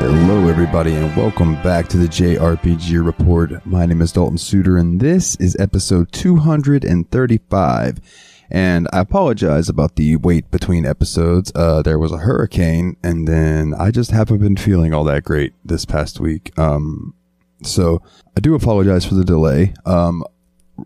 Hello, everybody, and welcome back to the JRPG Report. My name is Dalton Suter, and this is episode 235. And I apologize about the wait between episodes. Uh, there was a hurricane, and then I just haven't been feeling all that great this past week. Um, so I do apologize for the delay. Um,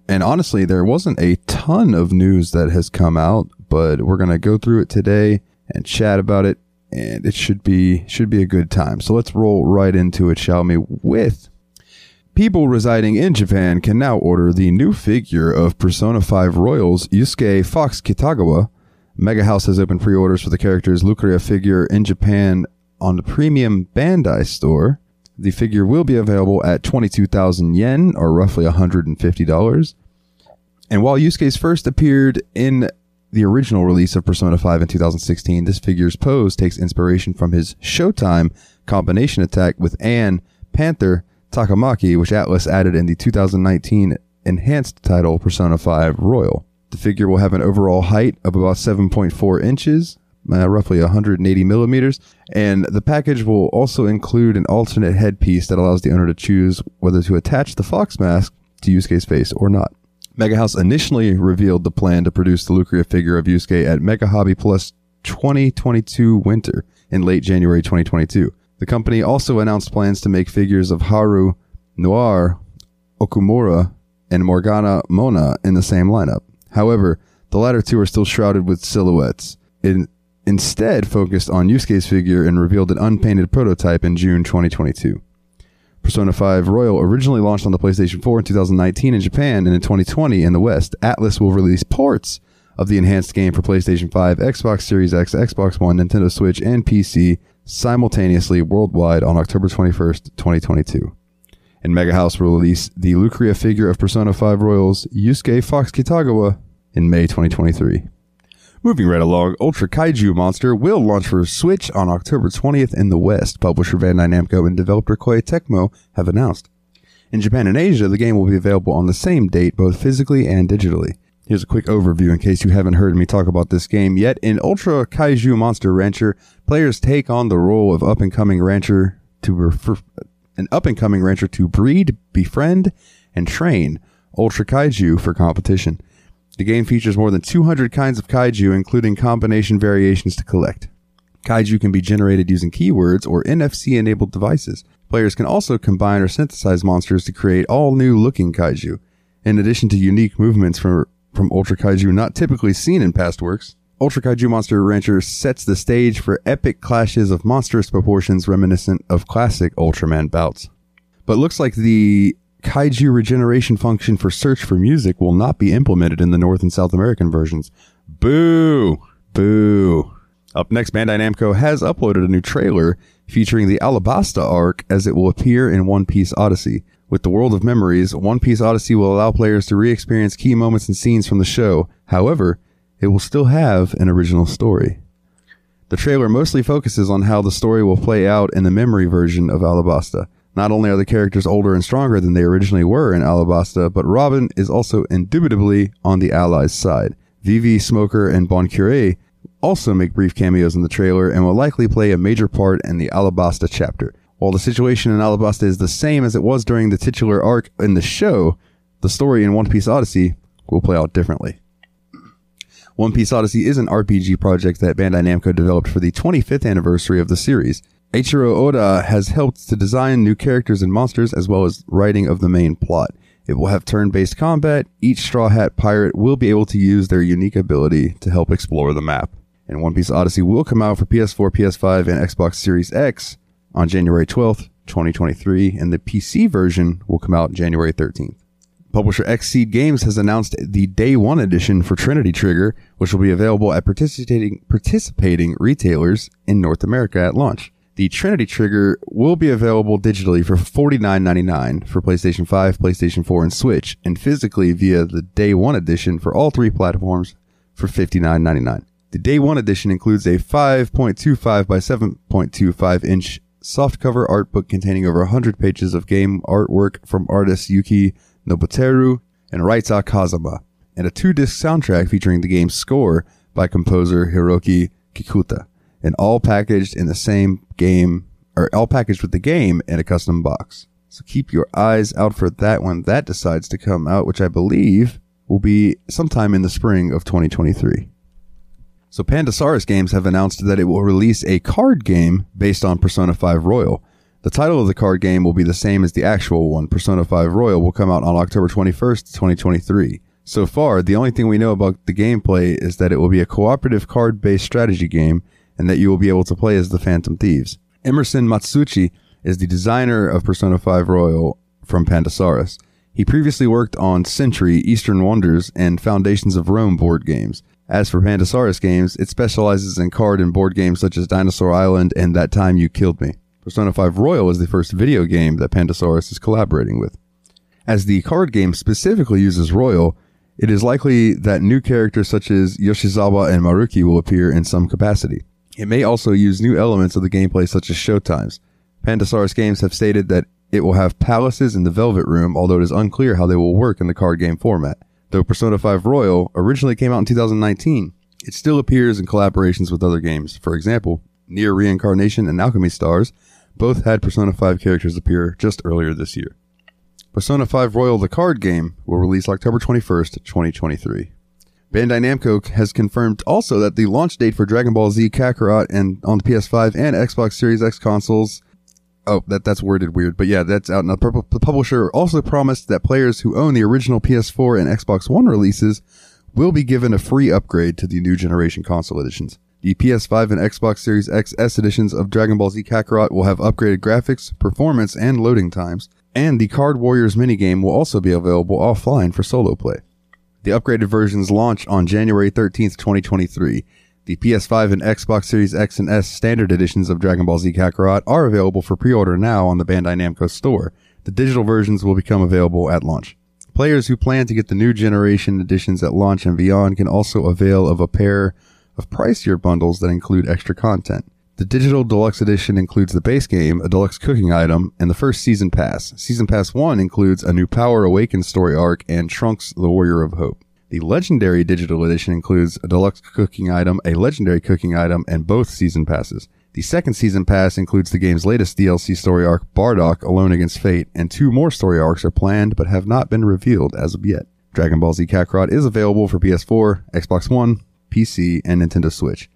and honestly, there wasn't a ton of news that has come out, but we're gonna go through it today and chat about it, and it should be should be a good time. So let's roll right into it, shall we? With people residing in Japan can now order the new figure of Persona 5 Royals Yusuke Fox Kitagawa. Mega House has opened pre-orders for the character's Lucrea figure in Japan on the premium Bandai store. The figure will be available at 22,000 yen, or roughly $150. And while Yusuke's first appeared in the original release of Persona 5 in 2016, this figure's pose takes inspiration from his Showtime combination attack with Anne Panther Takamaki, which Atlus added in the 2019 enhanced title Persona 5 Royal. The figure will have an overall height of about 7.4 inches, uh, roughly 180 millimeters, and the package will also include an alternate headpiece that allows the owner to choose whether to attach the fox mask to Yusuke's face or not. Mega House initially revealed the plan to produce the Lucrea figure of Yusuke at Mega Hobby Plus 2022 Winter in late January 2022. The company also announced plans to make figures of Haru, Noir, Okumura, and Morgana Mona in the same lineup. However, the latter two are still shrouded with silhouettes. Instead focused on Yusuke's figure and revealed an unpainted prototype in June 2022. Persona 5 Royal originally launched on the PlayStation 4 in 2019 in Japan and in 2020 in the West. Atlus will release ports of the enhanced game for PlayStation 5, Xbox Series X, Xbox One, Nintendo Switch, and PC simultaneously worldwide on October 21st, 2022. And Mega House will release the Lucrea figure of Persona 5 Royals Yusuke Fox Kitagawa in May 2023. Moving right along, Ultra Kaiju Monster will launch for Switch on October 20th in the West. Publisher Bandai Namco and developer Koei Tecmo have announced. In Japan and Asia, the game will be available on the same date, both physically and digitally. Here's a quick overview in case you haven't heard me talk about this game yet. In Ultra Kaiju Monster Rancher, players take on the role of up and coming rancher to refer, an up and coming rancher to breed, befriend, and train Ultra Kaiju for competition. The game features more than 200 kinds of kaiju, including combination variations to collect. Kaiju can be generated using keywords or NFC enabled devices. Players can also combine or synthesize monsters to create all new looking kaiju. In addition to unique movements from, from Ultra Kaiju not typically seen in past works, Ultra Kaiju Monster Rancher sets the stage for epic clashes of monstrous proportions reminiscent of classic Ultraman bouts. But looks like the kaiju regeneration function for search for music will not be implemented in the North and South American versions. Boo! Boo! Up next, Bandai Namco has uploaded a new trailer featuring the Alabasta arc as it will appear in One Piece Odyssey. With the World of Memories, One Piece Odyssey will allow players to re-experience key moments and scenes from the show. However, it will still have an original story. The trailer mostly focuses on how the story will play out in the memory version of Alabasta. Not only are the characters older and stronger than they originally were in Alabasta, but Robin is also indubitably on the Allies' side. Vivi, Smoker, and Bon Curé also make brief cameos in the trailer and will likely play a major part in the Alabasta chapter. While the situation in Alabasta is the same as it was during the titular arc in the show, the story in One Piece Odyssey will play out differently. One Piece Odyssey is an RPG project that Bandai Namco developed for the 25th anniversary of the series. Eiichiro Oda has helped to design new characters and monsters as well as writing of the main plot. It will have turn-based combat. Each Straw Hat pirate will be able to use their unique ability to help explore the map. And One Piece Odyssey will come out for PS4, PS5, and Xbox Series X on January 12th, 2023, and the PC version will come out January 13th. Publisher Xseed Games has announced the Day One edition for Trinity Trigger, which will be available at participating participating retailers in North America at launch. The Trinity Trigger will be available digitally for $49.99 for PlayStation 5, PlayStation 4, and Switch, and physically via the Day One edition for all three platforms for $59.99. The Day One edition includes a 5.25 by 7.25 inch softcover art book containing over 100 pages of game artwork from artists Yuki Nobuteru and Raita Kazama, and a two-disc soundtrack featuring the game's score by composer Hiroki Kikuta, and all packaged in the same game are all packaged with the game in a custom box. So keep your eyes out for that when that decides to come out, which I believe will be sometime in the spring of 2023. So Pandasaurus Games have announced that it will release a card game based on Persona 5 Royal. The title of the card game will be the same as the actual one. Persona 5 Royal will come out on October 21st, 2023. So far, the only thing we know about the gameplay is that it will be a cooperative card-based strategy game and that you will be able to play as the Phantom Thieves. Emerson Matsuuchi is the designer of Persona 5 Royal from Pandasaurus. He previously worked on Century, Eastern Wonders, and Foundations of Rome board games. As for Pandasaurus games, it specializes in card and board games such as Dinosaur Island and That Time You Killed Me. Persona 5 Royal is the first video game that Pandasaurus is collaborating with. As the card game specifically uses Royal, it is likely that new characters such as Yoshizawa and Maruki will appear in some capacity. It may also use new elements of the gameplay such as showtimes. Pandasaurus Games have stated that it will have palaces in the Velvet Room, although it is unclear how they will work in the card game format. Though Persona 5 Royal originally came out in 2019, it still appears in collaborations with other games. For example, NieR Reincarnation and Alchemy Stars both had Persona 5 characters appear just earlier this year. Persona 5 Royal the card game will release October 21st, 2023. Bandai Namco has confirmed also that the launch date for Dragon Ball Z Kakarot and on the PS5 and Xbox Series X consoles Oh, that that's worded weird, but yeah, that's out. Now, the publisher also promised that players who own the original PS4 and Xbox One releases will be given a free upgrade to the new generation console editions. The PS5 and Xbox Series XS editions of Dragon Ball Z Kakarot will have upgraded graphics, performance, and loading times, and the Card Warriors minigame will also be available offline for solo play. The upgraded versions launch on January 13th, 2023, the PS5 and Xbox Series X and S standard editions of Dragon Ball Z Kakarot are available for pre-order now on the Bandai Namco store. The digital versions will become available at launch. Players who plan to get the new generation editions at launch and beyond can also avail of a pair of pricier bundles that include extra content. The digital deluxe edition includes the base game, a deluxe cooking item, and the first season pass. Season pass 1 includes a new Power Awakens story arc and Trunks the Warrior of Hope. The Legendary Digital Edition includes a deluxe cooking item, a legendary cooking item, and both season passes. The second season pass includes the game's latest DLC story arc, Bardock Alone Against Fate, and two more story arcs are planned but have not been revealed as of yet. Dragon Ball Z Kakarot is available for PS4, Xbox One, PC, and Nintendo Switch.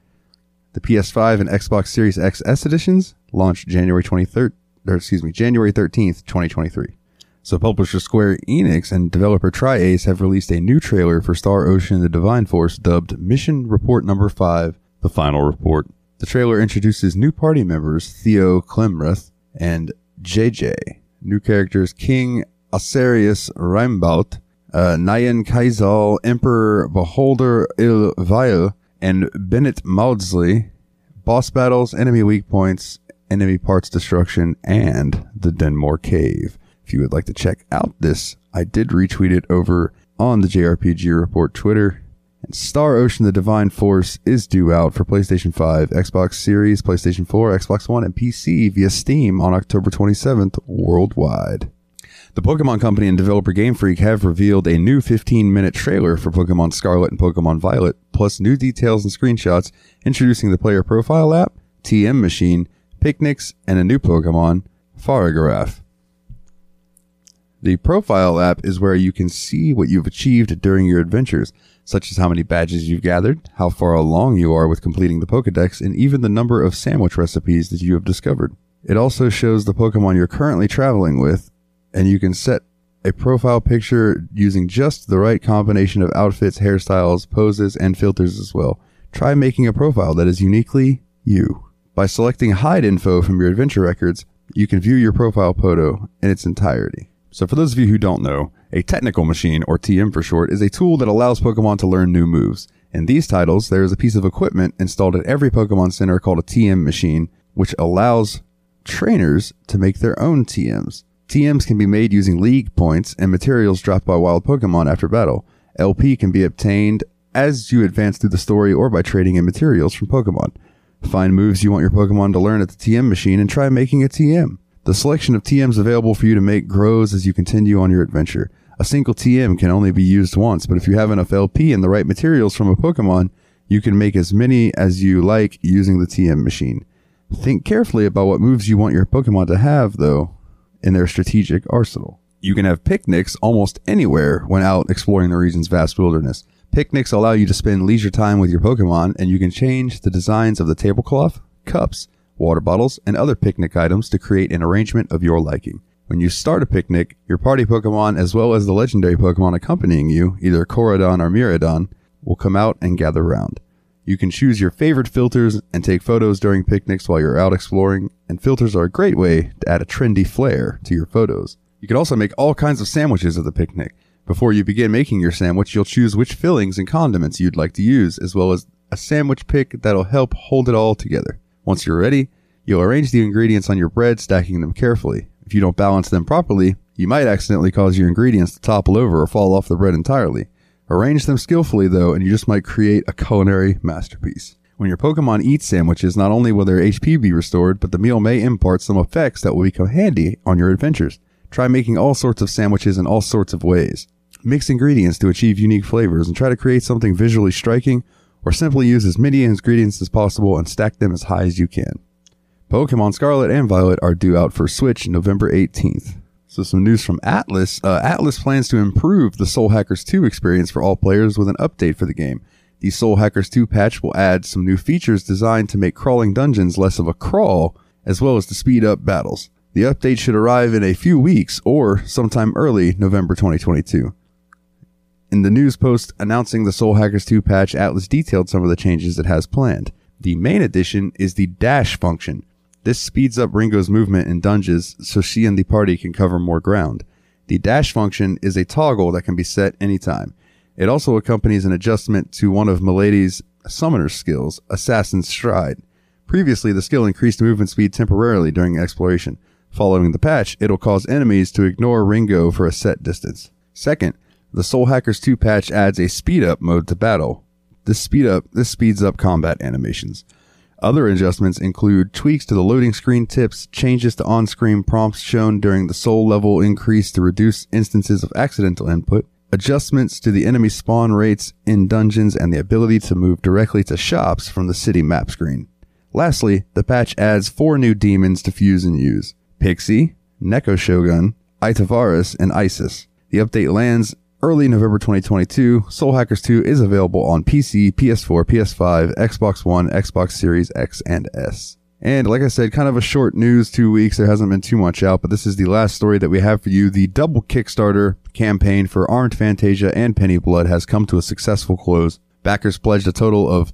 The PS5 and Xbox Series XS editions launched January 23rd, or excuse me, January 13th, 2023. So publisher Square Enix and developer Tri-Ace have released a new trailer for Star Ocean The Divine Force dubbed Mission Report Number 5, The Final Report. The trailer introduces new party members Theo Klemrath and JJ. New characters King Asarius Reimbaut, uh, Nyan Kaizal, Emperor Beholder Il Vile, and Bennett Maudsley. Boss battles, enemy weak points, enemy parts destruction, and the Denmore Cave. If you would like to check out this, I did retweet it over on the JRPG Report Twitter. And Star Ocean The Divine Force is due out for PlayStation 5, Xbox Series, PlayStation 4, Xbox One, and PC via Steam on October 27th worldwide. The Pokemon Company and developer Game Freak have revealed a new 15 minute trailer for Pokemon Scarlet and Pokemon Violet, plus new details and screenshots introducing the player profile app, TM machine, picnics, and a new Pokemon, Farigiraf. The profile app is where you can see what you've achieved during your adventures, such as how many badges you've gathered, how far along you are with completing the Pokedex, and even the number of sandwich recipes that you have discovered. It also shows the Pokemon you're currently traveling with, and you can set a profile picture using just the right combination of outfits, hairstyles, poses, and filters as well. Try making a profile that is uniquely you. By selecting hide info from your adventure records, you can view your profile photo in its entirety. So for those of you who don't know, a technical machine, or TM for short, is a tool that allows Pokemon to learn new moves. In these titles, there is a piece of equipment installed at every Pokemon Center called a TM machine, which allows trainers to make their own TMs. TMs can be made using league points and materials dropped by wild Pokemon after battle. LP can be obtained as you advance through the story or by trading in materials from Pokemon. Find moves you want your Pokemon to learn at the TM machine and try making a TM. The selection of TMs available for you to make grows as you continue on your adventure. A single TM can only be used once, but if you have enough LP and the right materials from a Pokemon, you can make as many as you like using the TM machine. Think carefully about what moves you want your Pokemon to have, though, in their strategic arsenal. You can have picnics almost anywhere when out exploring the region's vast wilderness. Picnics allow you to spend leisure time with your Pokemon, and you can change the designs of the tablecloth, cups, water bottles, and other picnic items to create an arrangement of your liking. When you start a picnic, your party Pokemon, as well as the legendary Pokemon accompanying you, either Koraidon or Miraidon, will come out and gather round. You can choose your favorite filters and take photos during picnics while you're out exploring, and filters are a great way to add a trendy flair to your photos. You can also make all kinds of sandwiches at the picnic. Before you begin making your sandwich, you'll choose which fillings and condiments you'd like to use, as well as a sandwich pick that'll help hold it all together. Once you're ready, you'll arrange the ingredients on your bread, stacking them carefully. If you don't balance them properly, you might accidentally cause your ingredients to topple over or fall off the bread entirely. Arrange them skillfully though, and you just might create a culinary masterpiece. When your Pokemon eat sandwiches, not only will their HP be restored, but the meal may impart some effects that will become handy on your adventures. Try making all sorts of sandwiches in all sorts of ways. Mix ingredients to achieve unique flavors and try to create something visually striking, or simply use as many ingredients as possible and stack them as high as you can. Pokemon Scarlet and Violet are due out for Switch November 18th. So some news from Atlus. Uh, Atlus plans to improve the Soul Hackers 2 experience for all players with an update for the game. The Soul Hackers 2 patch will add some new features designed to make crawling dungeons less of a crawl, as well as to speed up battles. The update should arrive in a few weeks or sometime early November 2022. In the news post announcing the Soul Hackers 2 patch, Atlus detailed some of the changes it has planned. The main addition is the dash function. This speeds up Ringo's movement in dungeons so she and the party can cover more ground. The dash function is a toggle that can be set anytime. It also accompanies an adjustment to one of Milady's summoner skills, Assassin's Stride. Previously, the skill increased movement speed temporarily during exploration. Following the patch, it'll cause enemies to ignore Ringo for a set distance. Second, the Soul Hackers 2 patch adds a speed up mode to battle. This speed up this speeds up combat animations. Other adjustments include tweaks to the loading screen tips, changes to on-screen prompts shown during the soul level increase to reduce instances of accidental input, adjustments to the enemy spawn rates in dungeons, and the ability to move directly to shops from the city map screen. Lastly, the patch adds four new demons to fuse and use. Pixie, Neko Shogun, Itavaris, and Isis. The update lands early November 2022, Soul Hackers 2 is available on PC, PS4, PS5, Xbox One, Xbox Series X and S. And like I said, kind of a short news, two weeks. There hasn't been too much out, but this is the last story that we have for you. The double Kickstarter campaign for Armed Fantasia and Penny Blood has come to a successful close. Backers pledged a total of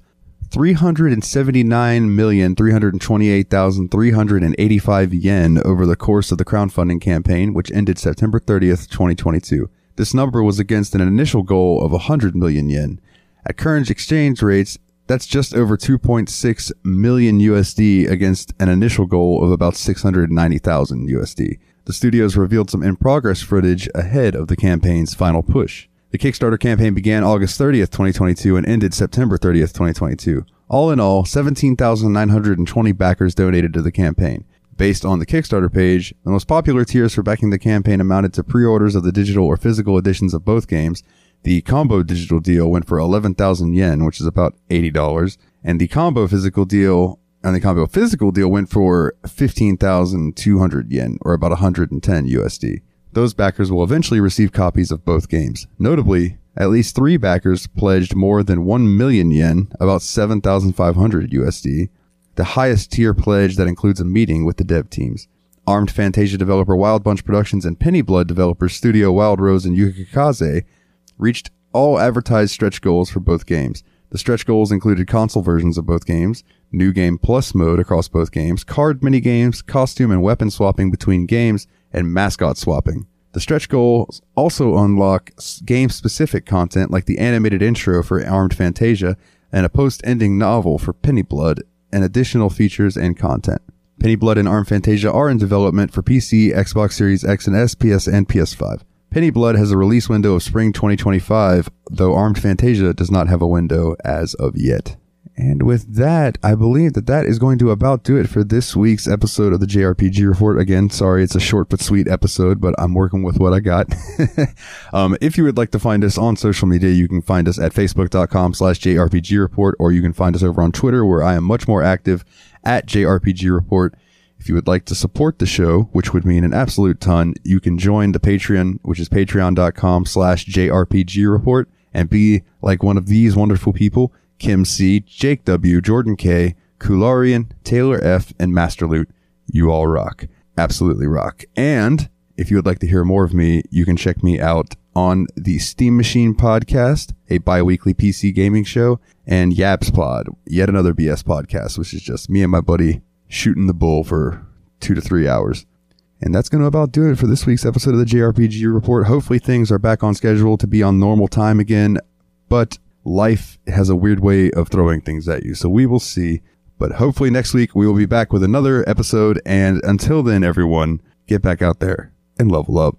379,328,385 yen over the course of the crowdfunding campaign, which ended September 30th, 2022. This number was against an initial goal of 100 million yen. At current exchange rates, that's just over 2.6 million USD against an initial goal of about 690,000 USD. The studios revealed some in progress footage ahead of the campaign's final push. The Kickstarter campaign began August 30th, 2022 and ended September 30th, 2022. All in all, 17,920 backers donated to the campaign. Based on the Kickstarter page, the most popular tiers for backing the campaign amounted to pre-orders of the digital or physical editions of both games. The combo digital deal went for 11,000 yen, which is about $80, and the combo physical deal and the combo physical deal went for 15,200 yen, or about 110 USD. Those backers will eventually receive copies of both games. Notably, at least three backers pledged more than 1 million yen, about 7,500 USD, the highest tier pledge that includes a meeting with the dev teams. Armed Fantasia developer Wild Bunch Productions and Penny Blood developer Studio Wild Rose and Yukikaze reached all advertised stretch goals for both games. The stretch goals included console versions of both games, new game plus mode across both games, card minigames, costume and weapon swapping between games, and mascot swapping. The stretch goals also unlock game specific content like the animated intro for Armed Fantasia and a post ending novel for Penny Blood and additional features and content. Penny Blood and Arm Fantasia are in development for PC, Xbox Series X and S, PS, and PS5. Penny Blood has a release window of spring 2025, though Armed Fantasia does not have a window as of yet. And with that, I believe that that is going to about do it for this week's episode of the JRPG Report. Again, sorry, it's a short but sweet episode, but I'm working with what I got. um, if you would like to find us on social media, you can find us at facebook.com slash JRPG Report, or you can find us over on Twitter, where I am much more active at JRPG Report. If you would like to support the show, which would mean an absolute ton, you can join the Patreon, which is patreon.com slash JRPG Report, and be like one of these wonderful people Kim C, Jake W, Jordan K, Kularian, Taylor F, and Master Loot. You all rock. Absolutely rock. And if you would like to hear more of me, you can check me out on the Steam Machine podcast, a bi-weekly PC gaming show, and Yaps Pod, yet another BS podcast, which is just me and my buddy shooting the bull for two to three hours. And that's going to about do it for this week's episode of the JRPG Report. Hopefully things are back on schedule to be on normal time again, but life has a weird way of throwing things at you. So we will see. But hopefully next week we will be back with another episode. And until then, everyone, get back out there and level up.